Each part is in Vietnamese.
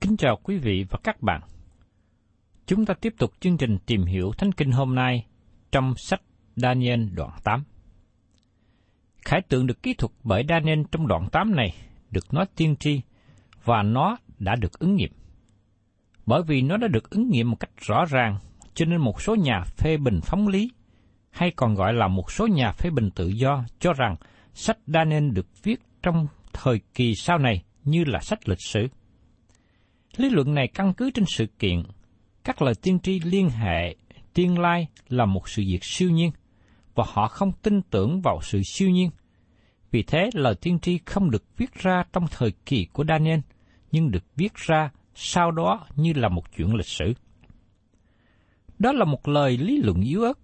Kính chào quý vị và các bạn. Chúng ta tiếp tục chương trình tìm hiểu Thánh Kinh hôm nay trong sách Daniel đoạn 8. Khải tượng được kỹ thuật bởi Daniel trong đoạn 8 này được nói tiên tri và nó đã được ứng nghiệm. Bởi vì nó đã được ứng nghiệm một cách rõ ràng, cho nên một số nhà phê bình phóng lý, hay còn gọi là một số nhà phê bình tự do, cho rằng sách Daniel được viết trong thời kỳ sau này như là sách lịch sử. Lý luận này căn cứ trên sự kiện, các lời tiên tri liên hệ tiên lai là một sự việc siêu nhiên, và họ không tin tưởng vào sự siêu nhiên. Vì thế, lời tiên tri không được viết ra trong thời kỳ của Daniel, nhưng được viết ra sau đó như là một chuyện lịch sử. Đó là một lời lý luận yếu ớt,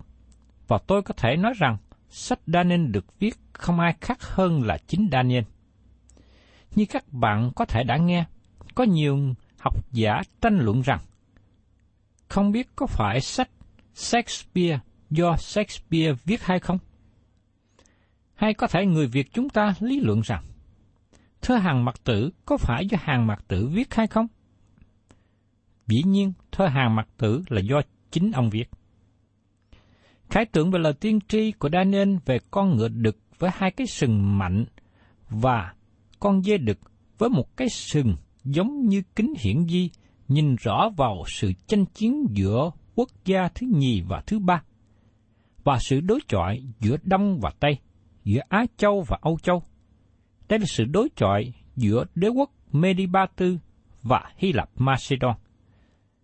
và tôi có thể nói rằng sách Daniel được viết không ai khác hơn là chính Daniel. Như các bạn có thể đã nghe, có nhiều học giả tranh luận rằng không biết có phải sách Shakespeare do Shakespeare viết hay không? Hay có thể người Việt chúng ta lý luận rằng thơ hàng mặt tử có phải do hàng mặt tử viết hay không? Dĩ nhiên, thơ hàng mặt tử là do chính ông viết. Khái tượng về lời tiên tri của Daniel về con ngựa đực với hai cái sừng mạnh và con dê đực với một cái sừng giống như kính hiển vi nhìn rõ vào sự tranh chiến giữa quốc gia thứ nhì và thứ ba, và sự đối chọi giữa Đông và Tây, giữa Á Châu và Âu Châu. Đây là sự đối chọi giữa đế quốc Mediba Tư và Hy Lạp Macedon.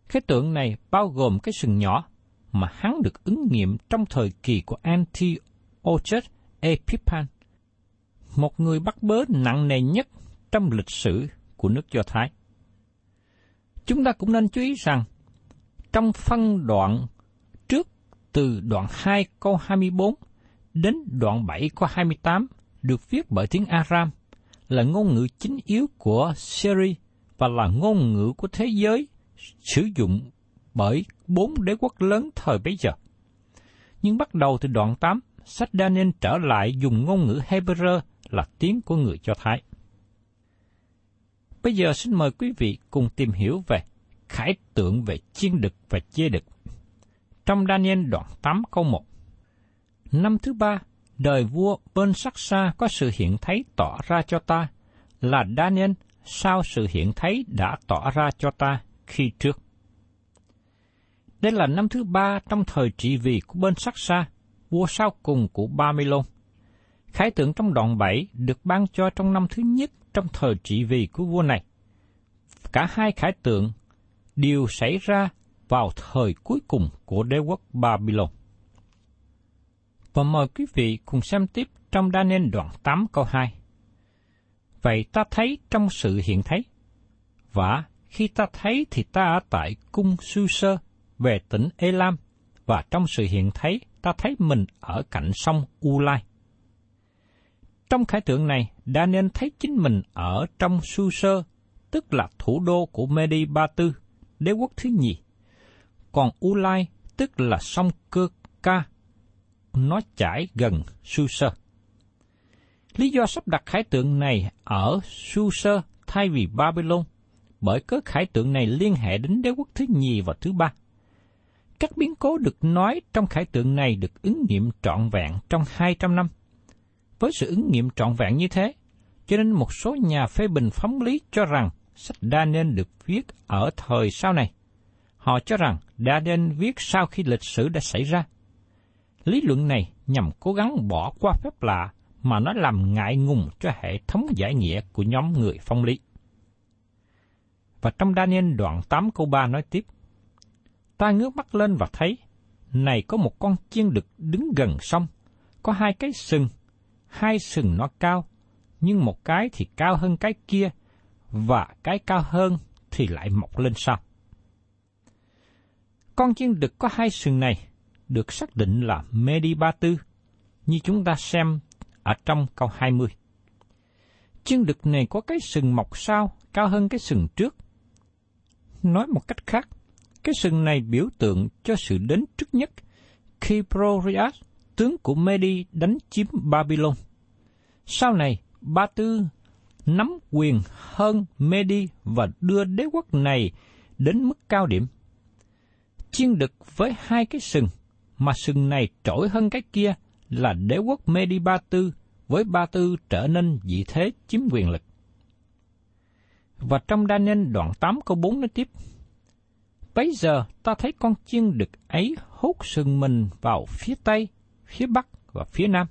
Cái tượng này bao gồm cái sừng nhỏ mà hắn được ứng nghiệm trong thời kỳ của Antiochus Epiphan, một người bắt bớ nặng nề nhất trong lịch sử của nước Do Thái. Chúng ta cũng nên chú ý rằng, trong phân đoạn trước từ đoạn 2 câu 24 đến đoạn 7 câu 28 được viết bởi tiếng Aram là ngôn ngữ chính yếu của Syria và là ngôn ngữ của thế giới sử dụng bởi bốn đế quốc lớn thời bấy giờ. Nhưng bắt đầu từ đoạn 8, sách Daniel trở lại dùng ngôn ngữ Hebrew là tiếng của người Do Thái. Bây giờ xin mời quý vị cùng tìm hiểu về khải tượng về chiên đực và chê đực. Trong Daniel đoạn 8 câu 1 Năm thứ ba, đời vua bên sắc xa có sự hiện thấy tỏ ra cho ta, là Daniel sau sự hiện thấy đã tỏ ra cho ta khi trước. Đây là năm thứ ba trong thời trị vì của bên sắc xa, vua sau cùng của Babylon. Khải tượng trong đoạn 7 được ban cho trong năm thứ nhất trong thời trị vì của vua này. Cả hai khải tượng đều xảy ra vào thời cuối cùng của đế quốc Babylon. Và mời quý vị cùng xem tiếp trong Daniel đoạn 8 câu 2. Vậy ta thấy trong sự hiện thấy, và khi ta thấy thì ta ở tại cung Su Sơ về tỉnh Elam, và trong sự hiện thấy ta thấy mình ở cạnh sông U Lai. Trong khải tượng này, Daniel thấy chính mình ở trong Su Sơ, tức là thủ đô của Medi Ba Tư, đế quốc thứ nhì. Còn U Lai, tức là sông Cơ Ca, nó chảy gần Su Sơ. Lý do sắp đặt khải tượng này ở Su Sơ thay vì Babylon, bởi cớ khải tượng này liên hệ đến đế quốc thứ nhì và thứ ba. Các biến cố được nói trong khải tượng này được ứng nghiệm trọn vẹn trong 200 năm. Với sự ứng nghiệm trọn vẹn như thế, cho nên một số nhà phê bình phóng lý cho rằng sách Daniel được viết ở thời sau này. Họ cho rằng Daniel viết sau khi lịch sử đã xảy ra. Lý luận này nhằm cố gắng bỏ qua phép lạ mà nó làm ngại ngùng cho hệ thống giải nghĩa của nhóm người phong lý. Và trong Daniel đoạn 8 câu 3 nói tiếp, Ta ngước mắt lên và thấy, này có một con chiên đực đứng gần sông, có hai cái sừng, hai sừng nó cao, nhưng một cái thì cao hơn cái kia, và cái cao hơn thì lại mọc lên sau. Con chiên đực có hai sừng này được xác định là Medi Ba Tư, như chúng ta xem ở trong câu 20. Chiên đực này có cái sừng mọc sau cao hơn cái sừng trước. Nói một cách khác, cái sừng này biểu tượng cho sự đến trước nhất khi Prorias, tướng của Medi đánh chiếm Babylon. Sau này, Ba Tư nắm quyền hơn Medi và đưa đế quốc này đến mức cao điểm. Chiên đực với hai cái sừng, mà sừng này trỗi hơn cái kia là đế quốc Medi Ba Tư với Ba Tư trở nên vị thế chiếm quyền lực. Và trong Daniel đoạn 8 câu 4 nói tiếp, Bây giờ ta thấy con chiên đực ấy hút sừng mình vào phía Tây, phía Bắc và phía Nam.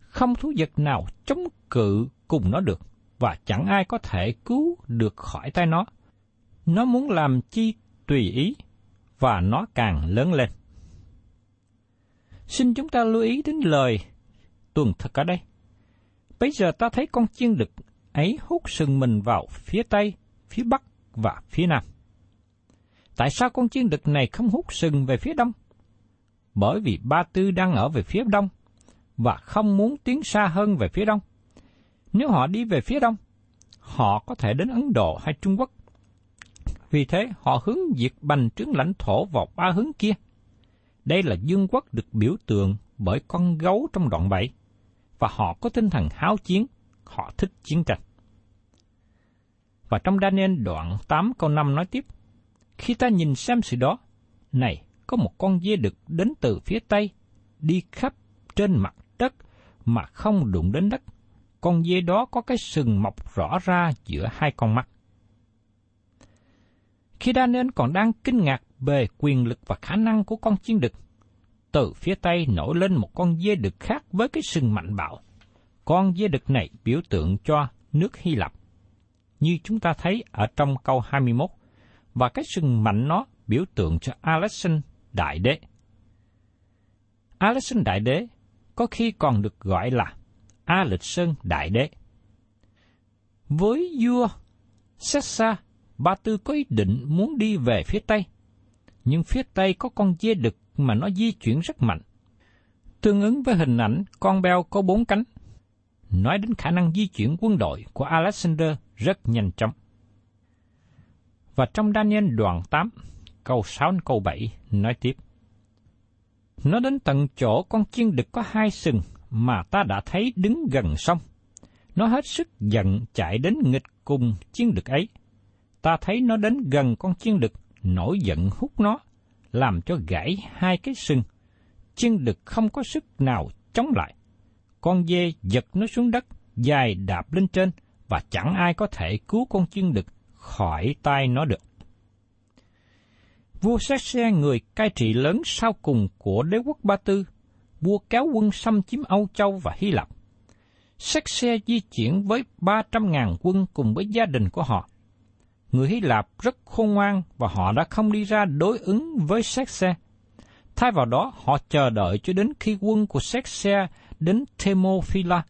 Không thú vật nào chống cự cùng nó được, và chẳng ai có thể cứu được khỏi tay nó. Nó muốn làm chi tùy ý, và nó càng lớn lên. Xin chúng ta lưu ý đến lời tuần thật ở đây. Bây giờ ta thấy con chiên đực ấy hút sừng mình vào phía Tây, phía Bắc và phía Nam. Tại sao con chiên đực này không hút sừng về phía Đông? Bởi vì Ba Tư đang ở về phía Đông và không muốn tiến xa hơn về phía Đông. Nếu họ đi về phía Đông, họ có thể đến Ấn Độ hay Trung Quốc. Vì thế, họ hướng diệt bành trướng lãnh thổ vào ba hướng kia. Đây là dương quốc được biểu tượng bởi con gấu trong đoạn 7, và họ có tinh thần háo chiến, họ thích chiến tranh. Và trong Daniel đoạn 8 câu 5 nói tiếp, Khi ta nhìn xem sự đó, này, có một con dê đực đến từ phía Tây, đi khắp trên mặt đất mà không đụng đến đất. Con dê đó có cái sừng mọc rõ ra giữa hai con mắt. Khi Daniel còn đang kinh ngạc về quyền lực và khả năng của con chiên đực, từ phía tây nổi lên một con dê đực khác với cái sừng mạnh bạo. Con dê đực này biểu tượng cho nước Hy Lạp, như chúng ta thấy ở trong câu 21, và cái sừng mạnh nó biểu tượng cho Alexander Đại Đế. Alexander Đại Đế có khi còn được gọi là A Lịch Sơn Đại Đế. Với vua Sessa, Ba Tư có ý định muốn đi về phía Tây, nhưng phía Tây có con dê đực mà nó di chuyển rất mạnh. Tương ứng với hình ảnh con beo có bốn cánh, nói đến khả năng di chuyển quân đội của Alexander rất nhanh chóng. Và trong Daniel đoạn 8, câu 6 đến câu 7 nói tiếp. Nó đến tận chỗ con chiên đực có hai sừng mà ta đã thấy đứng gần sông. Nó hết sức giận chạy đến nghịch cùng chiên đực ấy. Ta thấy nó đến gần con chiên đực, nổi giận hút nó, làm cho gãy hai cái sừng. Chiên đực không có sức nào chống lại. Con dê giật nó xuống đất, dài đạp lên trên, và chẳng ai có thể cứu con chiên đực khỏi tay nó được. Vua Xe người cai trị lớn sau cùng của đế quốc Ba Tư, vua kéo quân xâm chiếm Âu Châu và Hy Lạp. Xe di chuyển với 300.000 quân cùng với gia đình của họ. Người Hy Lạp rất khôn ngoan và họ đã không đi ra đối ứng với Xe. Thay vào đó, họ chờ đợi cho đến khi quân của Xe đến Thermopyla,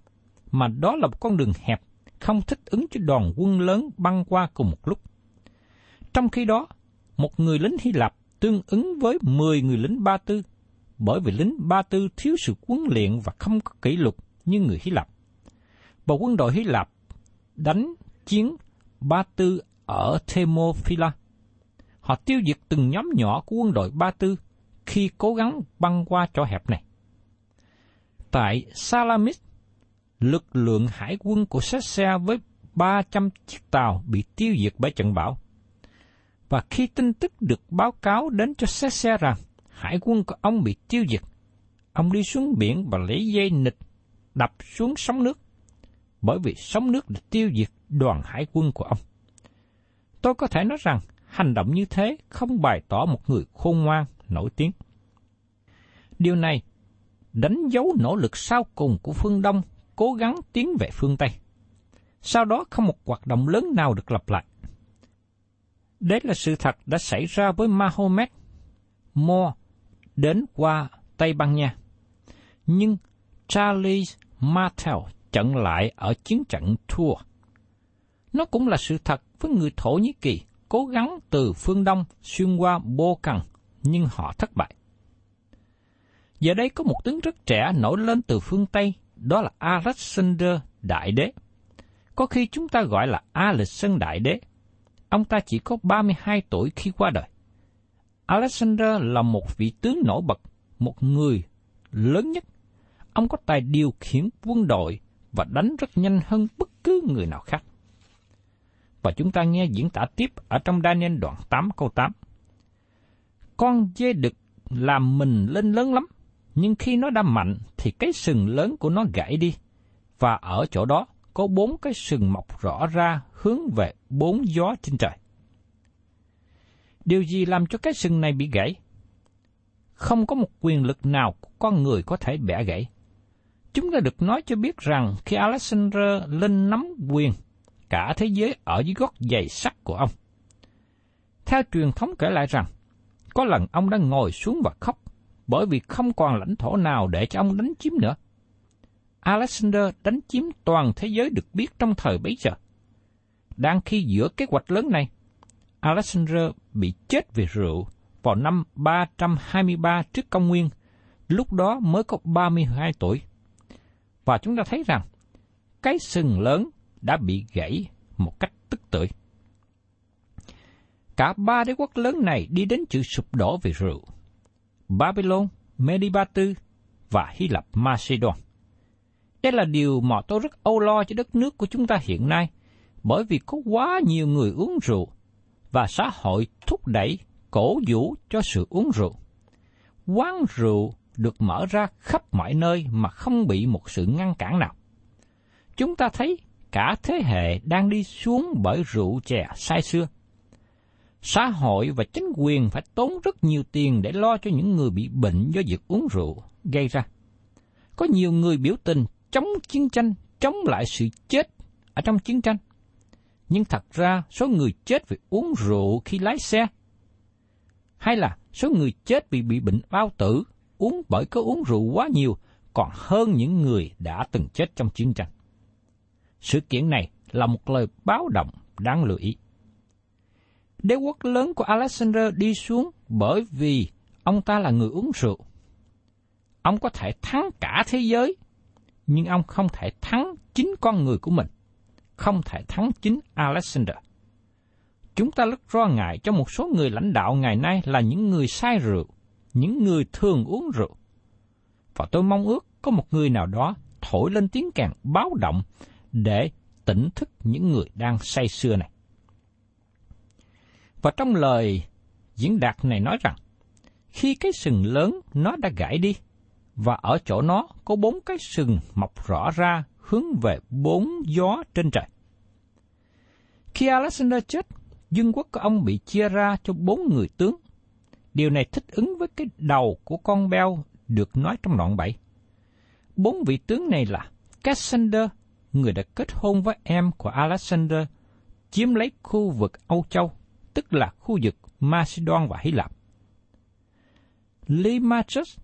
mà đó là một con đường hẹp, không thích ứng cho đoàn quân lớn băng qua cùng một lúc. Trong khi đó, một người lính Hy Lạp tương ứng với 10 người lính Ba Tư, bởi vì lính Ba Tư thiếu sự huấn luyện và không có kỷ luật như người Hy Lạp. Bộ quân đội Hy Lạp đánh chiến Ba Tư ở Thermophila. Họ tiêu diệt từng nhóm nhỏ của quân đội Ba Tư khi cố gắng băng qua chỗ hẹp này. Tại Salamis, lực lượng hải quân của Sesea với 300 chiếc tàu bị tiêu diệt bởi trận bão. Và khi tin tức được báo cáo đến cho Sesea rằng hải quân của ông bị tiêu diệt, ông đi xuống biển và lấy dây nịch đập xuống sóng nước, bởi vì sóng nước đã tiêu diệt đoàn hải quân của ông. Tôi có thể nói rằng hành động như thế không bày tỏ một người khôn ngoan, nổi tiếng. Điều này đánh dấu nỗ lực sau cùng của phương Đông cố gắng tiến về phương Tây. Sau đó không một hoạt động lớn nào được lặp lại. Đấy là sự thật đã xảy ra với Mahomet, Mo đến qua Tây Ban Nha. Nhưng Charles Martel trận lại ở chiến trận thua. Nó cũng là sự thật với người Thổ Nhĩ Kỳ cố gắng từ phương Đông xuyên qua Bô Cần, nhưng họ thất bại. Giờ đây có một tướng rất trẻ nổi lên từ phương Tây, đó là Alexander Đại Đế. Có khi chúng ta gọi là Alexander Đại Đế. Ông ta chỉ có 32 tuổi khi qua đời. Alexander là một vị tướng nổi bật, một người lớn nhất. Ông có tài điều khiển quân đội và đánh rất nhanh hơn bất cứ người nào khác. Và chúng ta nghe diễn tả tiếp ở trong Daniel đoạn 8 câu 8. Con dê đực làm mình lên lớn lắm, nhưng khi nó đã mạnh thì cái sừng lớn của nó gãy đi, và ở chỗ đó có bốn cái sừng mọc rõ ra hướng về bốn gió trên trời. Điều gì làm cho cái sừng này bị gãy? Không có một quyền lực nào của con người có thể bẻ gãy. Chúng ta được nói cho biết rằng khi Alexander lên nắm quyền, cả thế giới ở dưới gót giày sắt của ông. Theo truyền thống kể lại rằng, có lần ông đã ngồi xuống và khóc bởi vì không còn lãnh thổ nào để cho ông đánh chiếm nữa. Alexander đánh chiếm toàn thế giới được biết trong thời bấy giờ. Đang khi giữa kế hoạch lớn này, Alexander bị chết vì rượu vào năm 323 trước công nguyên, lúc đó mới có 32 tuổi. Và chúng ta thấy rằng, cái sừng lớn đã bị gãy một cách tức tưởi. Cả ba đế quốc lớn này đi đến chữ sụp đổ vì rượu. Babylon, Medibatu và Hy Lạp Macedon. Đây là điều mà tôi rất âu lo cho đất nước của chúng ta hiện nay, bởi vì có quá nhiều người uống rượu và xã hội thúc đẩy, cổ vũ cho sự uống rượu. Quán rượu được mở ra khắp mọi nơi mà không bị một sự ngăn cản nào. Chúng ta thấy cả thế hệ đang đi xuống bởi rượu chè sai xưa. Xã hội và chính quyền phải tốn rất nhiều tiền để lo cho những người bị bệnh do việc uống rượu gây ra. Có nhiều người biểu tình chống chiến tranh, chống lại sự chết ở trong chiến tranh. Nhưng thật ra số người chết vì uống rượu khi lái xe, hay là số người chết vì bị bệnh bao tử, uống bởi có uống rượu quá nhiều, còn hơn những người đã từng chết trong chiến tranh. Sự kiện này là một lời báo động đáng lưu ý. Đế quốc lớn của Alexander đi xuống bởi vì ông ta là người uống rượu. Ông có thể thắng cả thế giới, nhưng ông không thể thắng chính con người của mình, không thể thắng chính Alexander. Chúng ta rất lo ngại cho một số người lãnh đạo ngày nay là những người say rượu, những người thường uống rượu. Và tôi mong ước có một người nào đó thổi lên tiếng kèn báo động để tỉnh thức những người đang say sưa này. Và trong lời diễn đạt này nói rằng, khi cái sừng lớn nó đã gãy đi, và ở chỗ nó có bốn cái sừng mọc rõ ra hướng về bốn gió trên trời. Khi Alexander chết, dân quốc của ông bị chia ra cho bốn người tướng, Điều này thích ứng với cái đầu của con beo được nói trong đoạn 7. Bốn vị tướng này là Cassander, người đã kết hôn với em của Alexander, chiếm lấy khu vực Âu Châu, tức là khu vực Macedon và Hy Lạp. Lysimachus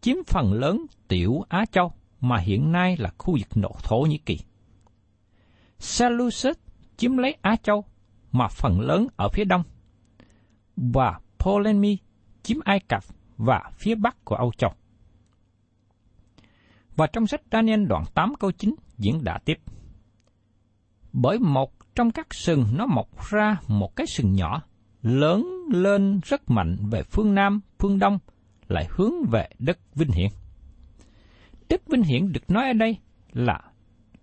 chiếm phần lớn tiểu Á Châu, mà hiện nay là khu vực nội Thổ Nhĩ Kỳ. Seleucid chiếm lấy Á Châu, mà phần lớn ở phía đông, và Ptolemy chiếm Ai Cập và phía bắc của Âu Châu. Và trong sách Daniel đoạn 8 câu 9 diễn đã tiếp. Bởi một trong các sừng nó mọc ra một cái sừng nhỏ, lớn lên rất mạnh về phương Nam, phương Đông, lại hướng về đất Vinh Hiển. Đất Vinh Hiển được nói ở đây là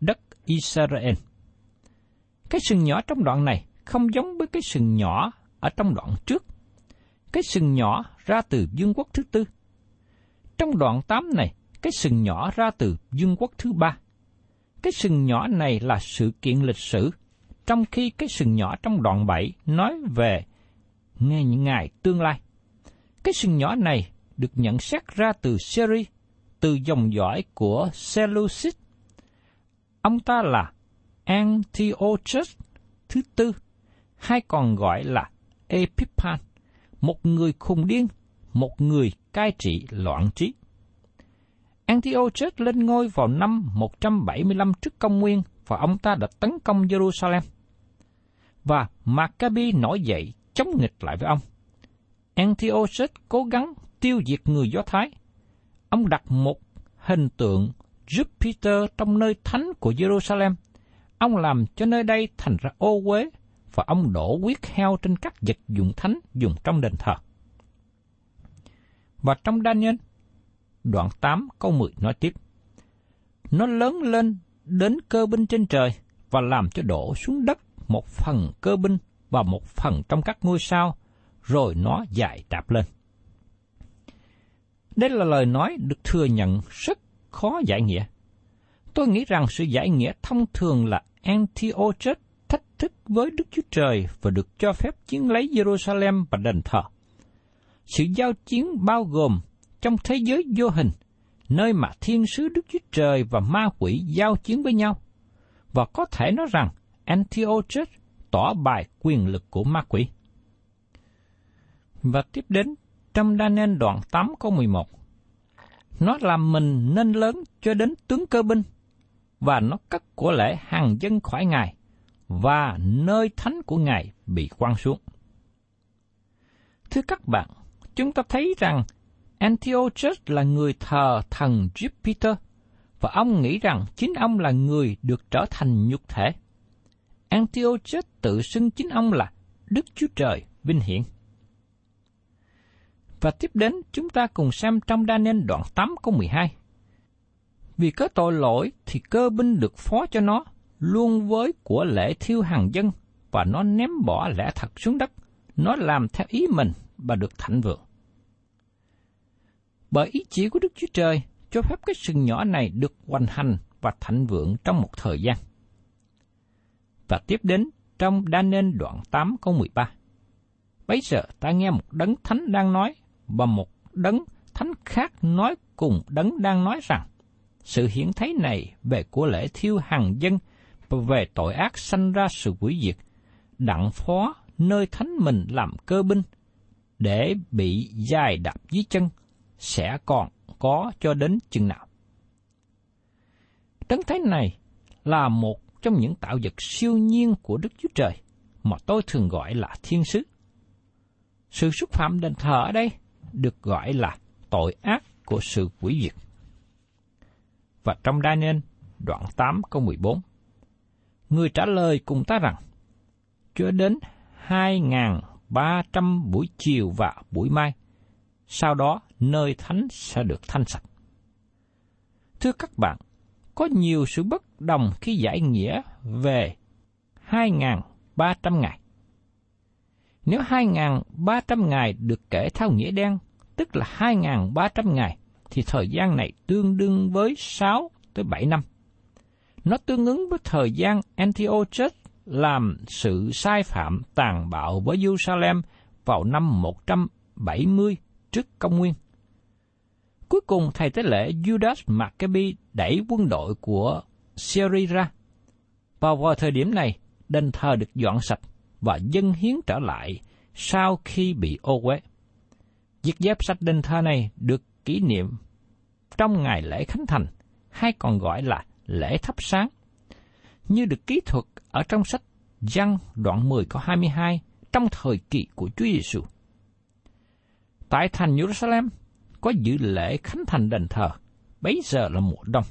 đất Israel. Cái sừng nhỏ trong đoạn này không giống với cái sừng nhỏ ở trong đoạn trước. Cái sừng nhỏ ra từ vương quốc thứ tư. Trong đoạn 8 này, cái sừng nhỏ ra từ vương quốc thứ ba. Cái sừng nhỏ này là sự kiện lịch sử, trong khi cái sừng nhỏ trong đoạn 7 nói về ngày ngày tương lai. Cái sừng nhỏ này được nhận xét ra từ Syria, từ dòng dõi của Seleucid. Ông ta là Antiochus thứ tư, hay còn gọi là Epiphan, một người khùng điên, một người cai trị loạn trí. Antiochus lên ngôi vào năm 175 trước công nguyên và ông ta đã tấn công Jerusalem. Và Maccabi nổi dậy chống nghịch lại với ông. Antiochus cố gắng tiêu diệt người Do Thái. Ông đặt một hình tượng Jupiter trong nơi thánh của Jerusalem. Ông làm cho nơi đây thành ra ô uế và ông đổ huyết heo trên các vật dụng thánh dùng trong đền thờ. Và trong Daniel, đoạn 8 câu 10 nói tiếp. Nó lớn lên đến cơ binh trên trời và làm cho đổ xuống đất một phần cơ binh và một phần trong các ngôi sao, rồi nó dài đạp lên. Đây là lời nói được thừa nhận rất khó giải nghĩa. Tôi nghĩ rằng sự giải nghĩa thông thường là Antiochus thách thức với Đức Chúa Trời và được cho phép chiến lấy Jerusalem và đền thờ. Sự giao chiến bao gồm trong thế giới vô hình, nơi mà thiên sứ Đức Chúa Trời và ma quỷ giao chiến với nhau. Và có thể nói rằng Antiochus tỏ bài quyền lực của ma quỷ. Và tiếp đến trong Daniel đoạn 8 câu 11. Nó làm mình nên lớn cho đến tướng cơ binh, và nó cắt của lễ hàng dân khỏi Ngài, và nơi thánh của Ngài bị quăng xuống. Thưa các bạn, chúng ta thấy rằng Antiochus là người thờ thần Jupiter, và ông nghĩ rằng chính ông là người được trở thành nhục thể. Antiochus tự xưng chính ông là Đức Chúa Trời vinh hiển. Và tiếp đến chúng ta cùng xem trong đa nên đoạn 8 câu 12. Vì có tội lỗi thì cơ binh được phó cho nó, luôn với của lễ thiêu hàng dân, và nó ném bỏ lẽ thật xuống đất. Nó làm theo ý mình và được thạnh vượng. Bởi ý chỉ của Đức Chúa Trời, cho phép cái sừng nhỏ này được hoành hành và thạnh vượng trong một thời gian. Và tiếp đến trong Đa Nên đoạn 8 câu 13. Bây giờ ta nghe một đấng thánh đang nói, và một đấng thánh khác nói cùng đấng đang nói rằng, sự hiển thấy này về của lễ thiêu hàng dân và về tội ác sanh ra sự quỷ diệt, đặng phó nơi thánh mình làm cơ binh, để bị dài đạp dưới chân, sẽ còn có cho đến chừng nào. Đấng thánh này là một trong những tạo vật siêu nhiên của Đức Chúa Trời mà tôi thường gọi là thiên sứ. Sự xúc phạm đền thờ ở đây được gọi là tội ác của sự quỷ diệt. Và trong Daniel đoạn 8 câu 14, Người trả lời cùng ta rằng, cho đến 2.300 buổi chiều và buổi mai, sau đó nơi thánh sẽ được thanh sạch. Thưa các bạn, có nhiều sự bất đồng khi giải nghĩa về 2.300 ngày. Nếu 2.300 ngày được kể theo nghĩa đen, tức là 2.300 ngày, thì thời gian này tương đương với 6 tới 7 năm. Nó tương ứng với thời gian Antiochus làm sự sai phạm tàn bạo với Jerusalem vào năm 170 trước công nguyên. Cuối cùng thầy tế lễ Judas Maccabi đẩy quân đội của Syria ra. Vào vào thời điểm này, đền thờ được dọn sạch và dân hiến trở lại sau khi bị ô uế. Việc dép sạch đền thờ này được kỷ niệm trong ngày lễ Khánh Thành, hay còn gọi là lễ thắp sáng, như được ký thuật ở trong sách Giăng đoạn 10 câu 22 trong thời kỳ của Chúa Giêsu. Tại thành Jerusalem có dự lễ khánh thành đền thờ, bấy giờ là mùa đông.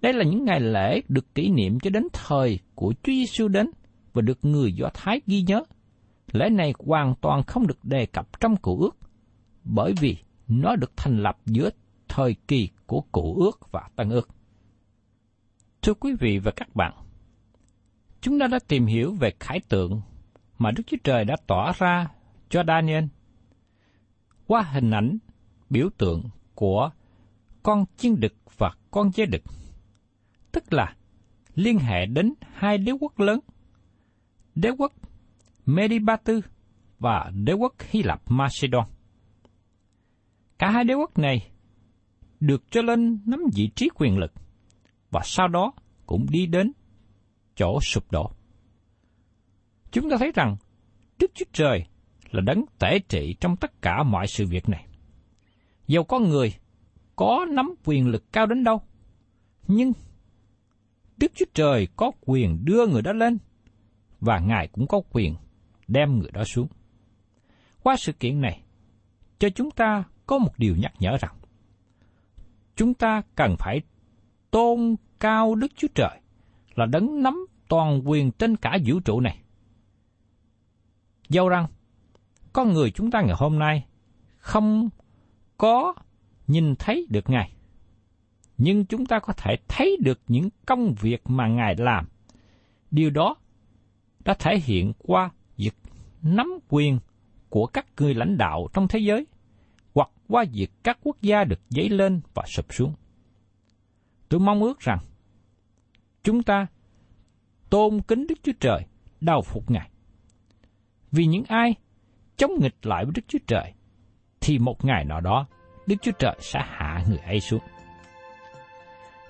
Đây là những ngày lễ được kỷ niệm cho đến thời của Chúa Giêsu đến và được người Do Thái ghi nhớ. Lễ này hoàn toàn không được đề cập trong cựu ước, bởi vì nó được thành lập giữa thời kỳ của cựu ước và tân ước. Thưa quý vị và các bạn, chúng ta đã tìm hiểu về khải tượng mà Đức Chúa Trời đã tỏ ra cho Daniel qua hình ảnh biểu tượng của con chiên đực và con dê đực, tức là liên hệ đến hai đế quốc lớn, đế quốc Medibatu và đế quốc Hy Lạp Macedon. Cả hai đế quốc này được cho lên nắm vị trí quyền lực và sau đó cũng đi đến chỗ sụp đổ. Chúng ta thấy rằng Đức Chúa Trời là đấng tể trị trong tất cả mọi sự việc này. Dầu có người có nắm quyền lực cao đến đâu, nhưng Đức Chúa Trời có quyền đưa người đó lên, và Ngài cũng có quyền đem người đó xuống. Qua sự kiện này, cho chúng ta có một điều nhắc nhở rằng, chúng ta cần phải tôn cao Đức Chúa Trời là đấng nắm toàn quyền trên cả vũ trụ này. Dẫu rằng, con người chúng ta ngày hôm nay không có nhìn thấy được Ngài. Nhưng chúng ta có thể thấy được những công việc mà Ngài làm. Điều đó đã thể hiện qua việc nắm quyền của các người lãnh đạo trong thế giới, qua việc các quốc gia được dấy lên và sụp xuống. Tôi mong ước rằng chúng ta tôn kính Đức Chúa Trời, đau phục Ngài. Vì những ai chống nghịch lại với Đức Chúa Trời, thì một ngày nào đó Đức Chúa Trời sẽ hạ người ấy xuống.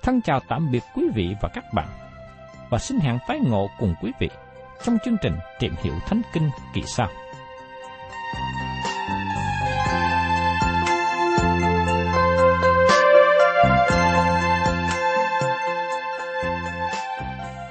Thân chào tạm biệt quý vị và các bạn, và xin hẹn tái ngộ cùng quý vị trong chương trình Tìm hiểu Thánh Kinh kỳ sau.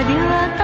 Đem